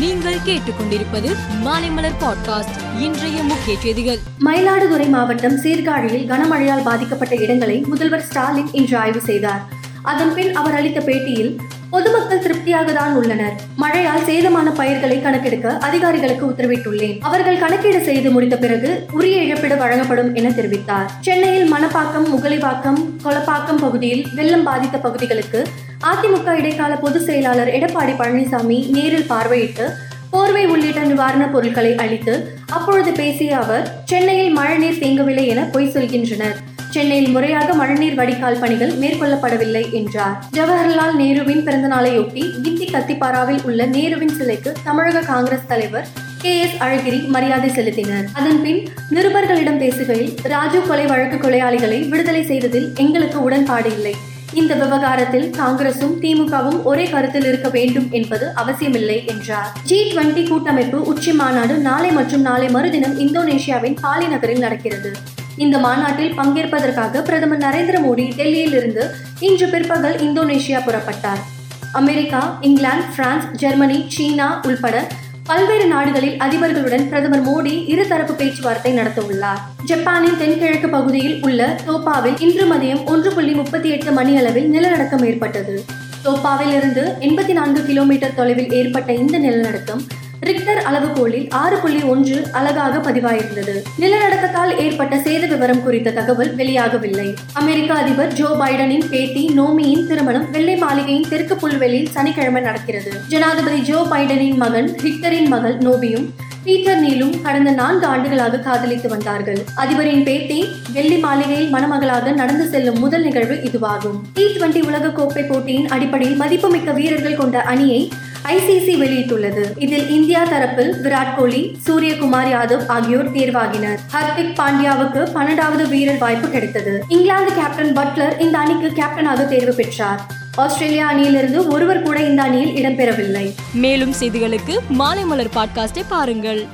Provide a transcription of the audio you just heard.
நீங்கள் கேட்டுக்கொண்டிருப்பது மாலைமலர் பாட்காஸ்ட் இன்றைய முக்கிய செய்திகள். மயிலாடுதுறை மாவட்டம் சீர்காழியில் கனமழையால் பாதிக்கப்பட்ட இடங்களை முதல்வர் ஸ்டாலின் இன்று ஆய்வு செய்தார். அதன் பின் அவர் அளித்த பேட்டியில் பொதுமக்கள் திருப்தியாக தான் உள்ளனர். மழையால் சேதமான பயிர்களை கணக்கெடுக்க அதிகாரிகளுக்கு உத்தரவிட்டுள்ளேன். அவர்கள் கணக்கீடு செய்து முடித்த பிறகு உரிய இழப்பீடு வழங்கப்படும் என தெரிவித்தார். சென்னையில் மணப்பாக்கம் முகலிவாக்கம் கொலப்பாக்கம் பகுதியில் வெள்ளம் பாதித்த பகுதிகளுக்கு அதிமுக இடைக்கால பொதுச் செயலாளர் எடப்பாடி பழனிசாமி நேரில் பார்வையிட்டு போர்வை உள்ளிட்ட நிவாரணப் பொருட்களை அளித்து அப்பொழுது பேசிய அவர் சென்னையில் மழைநீர் தேங்கவில்லை என பொய் சொல்கின்றனர். சென்னையில் முறையாக மழைநீர் வடிகால் பணிகள் மேற்கொள்ளப்படவில்லை என்றார். ஜவஹர்லால் நேருவின் பிறந்தநாளையொட்டி கிந்தி கத்திப்பாராவில் உள்ள நேருவின் சிலைக்கு தமிழக காங்கிரஸ் தலைவர் கே எஸ் அழகிரி மரியாதை செலுத்தினர். அதன் பின் நிருபர்களிடம் பேசுகையில் ராஜீவ் கொலை வழக்கு கொலையாளிகளை விடுதலை செய்ததில் எங்களுக்கு உடன்பாடு இல்லை. இந்த விவகாரத்தில் காங்கிரசும் திமுகவும் ஒரே கருத்தில் இருக்க வேண்டும் என்பது அவசியமில்லை என்றார். ஜி டுவெண்டி கூட்டமைப்பு உச்சி மாநாடு நாளை மற்றும் நாளை மறுதினம் இந்தோனேஷியாவின் பாலி நகரில் நடக்கிறது. இந்த மாநாட்டில் பங்கேற்பதற்காக பிரதமர் நரேந்திர மோடி டெல்லியில் இருந்து இன்று பிற்பகல் இந்தோனேஷியா புறப்பட்டார். அமெரிக்கா இங்கிலாந்து பிரான்ஸ் ஜெர்மனி சீனா உள்பட பல்வேறு நாடுகளில் அதிபர்களுடன் பிரதமர் மோடி இருதரப்பு பேச்சுவார்த்தை நடத்த உள்ளார் ஜப்பானின் தென்கிழக்கு பகுதியில் உள்ள தோப்பாவில் இன்று மதியம் ஒன்று புள்ளி முப்பத்தி எட்டு மணி அளவில் நிலநடுக்கம் ஏற்பட்டது. தோப்பாவில் இருந்து எண்பத்தி நான்கு கிலோமீட்டர் தொலைவில் ஏற்பட்ட இந்த நிலநடுக்கம் ரிக்டர் அளவுகோலில் ஆறு புள்ளி ஒன்று அழகாக பதிவாயிருந்தது. நிலநடுக்கத்தால் ஏற்பட்ட சேத விவரம் குறித்த தகவல் வெளியாகவில்லை. அமெரிக்க அதிபர் ஜோ பைடனின் பேத்தி நோமியின் திருமணம் வெள்ளை மாளிகையின் தெற்கு புல்வெளியில் சனிக்கிழமை நடக்கிறது. ஜனாதிபதி ஜோ பைடனின் மகன் ரிக்டரின் மகள் நோபியும் பீட்டர் நீலும் கடந்த நான்கு ஆண்டுகளாக காதலித்து வந்தார்கள். அதிபரின் பேத்தி வெள்ளி மாளிகையில் மணமகளாக நடந்து செல்லும் முதல் நிகழ்வு இதுவாகும். டி டுவெண்டி உலகக்கோப்பை போட்டியின் அடிப்படையில் மதிப்புமிக்க வீரர்கள் கொண்ட அணியை ஐசிசி வெளியிட்டுள்ளது. இதில் இந்தியா தரப்பில் விராட் கோலி சூரியகுமார் யாதவ் ஆகியோர் தேர்வாகினர். ஹர்திக் பாண்டியாவுக்கு பன்னெண்டாவது வீரர் வாய்ப்பு கிடைத்தது. இங்கிலாந்து கேப்டன் பட்லர் இந்த அணிக்கு கேப்டனாக தேர்வு பெற்றார். ஆஸ்திரேலியா அணியிலிருந்து ஒருவர் கூட இந்த அணியில் இடம்பெறவில்லை. மேலும் செய்திகளுக்கு மாலைமலர் பாட்காஸ்டை பாருங்கள்.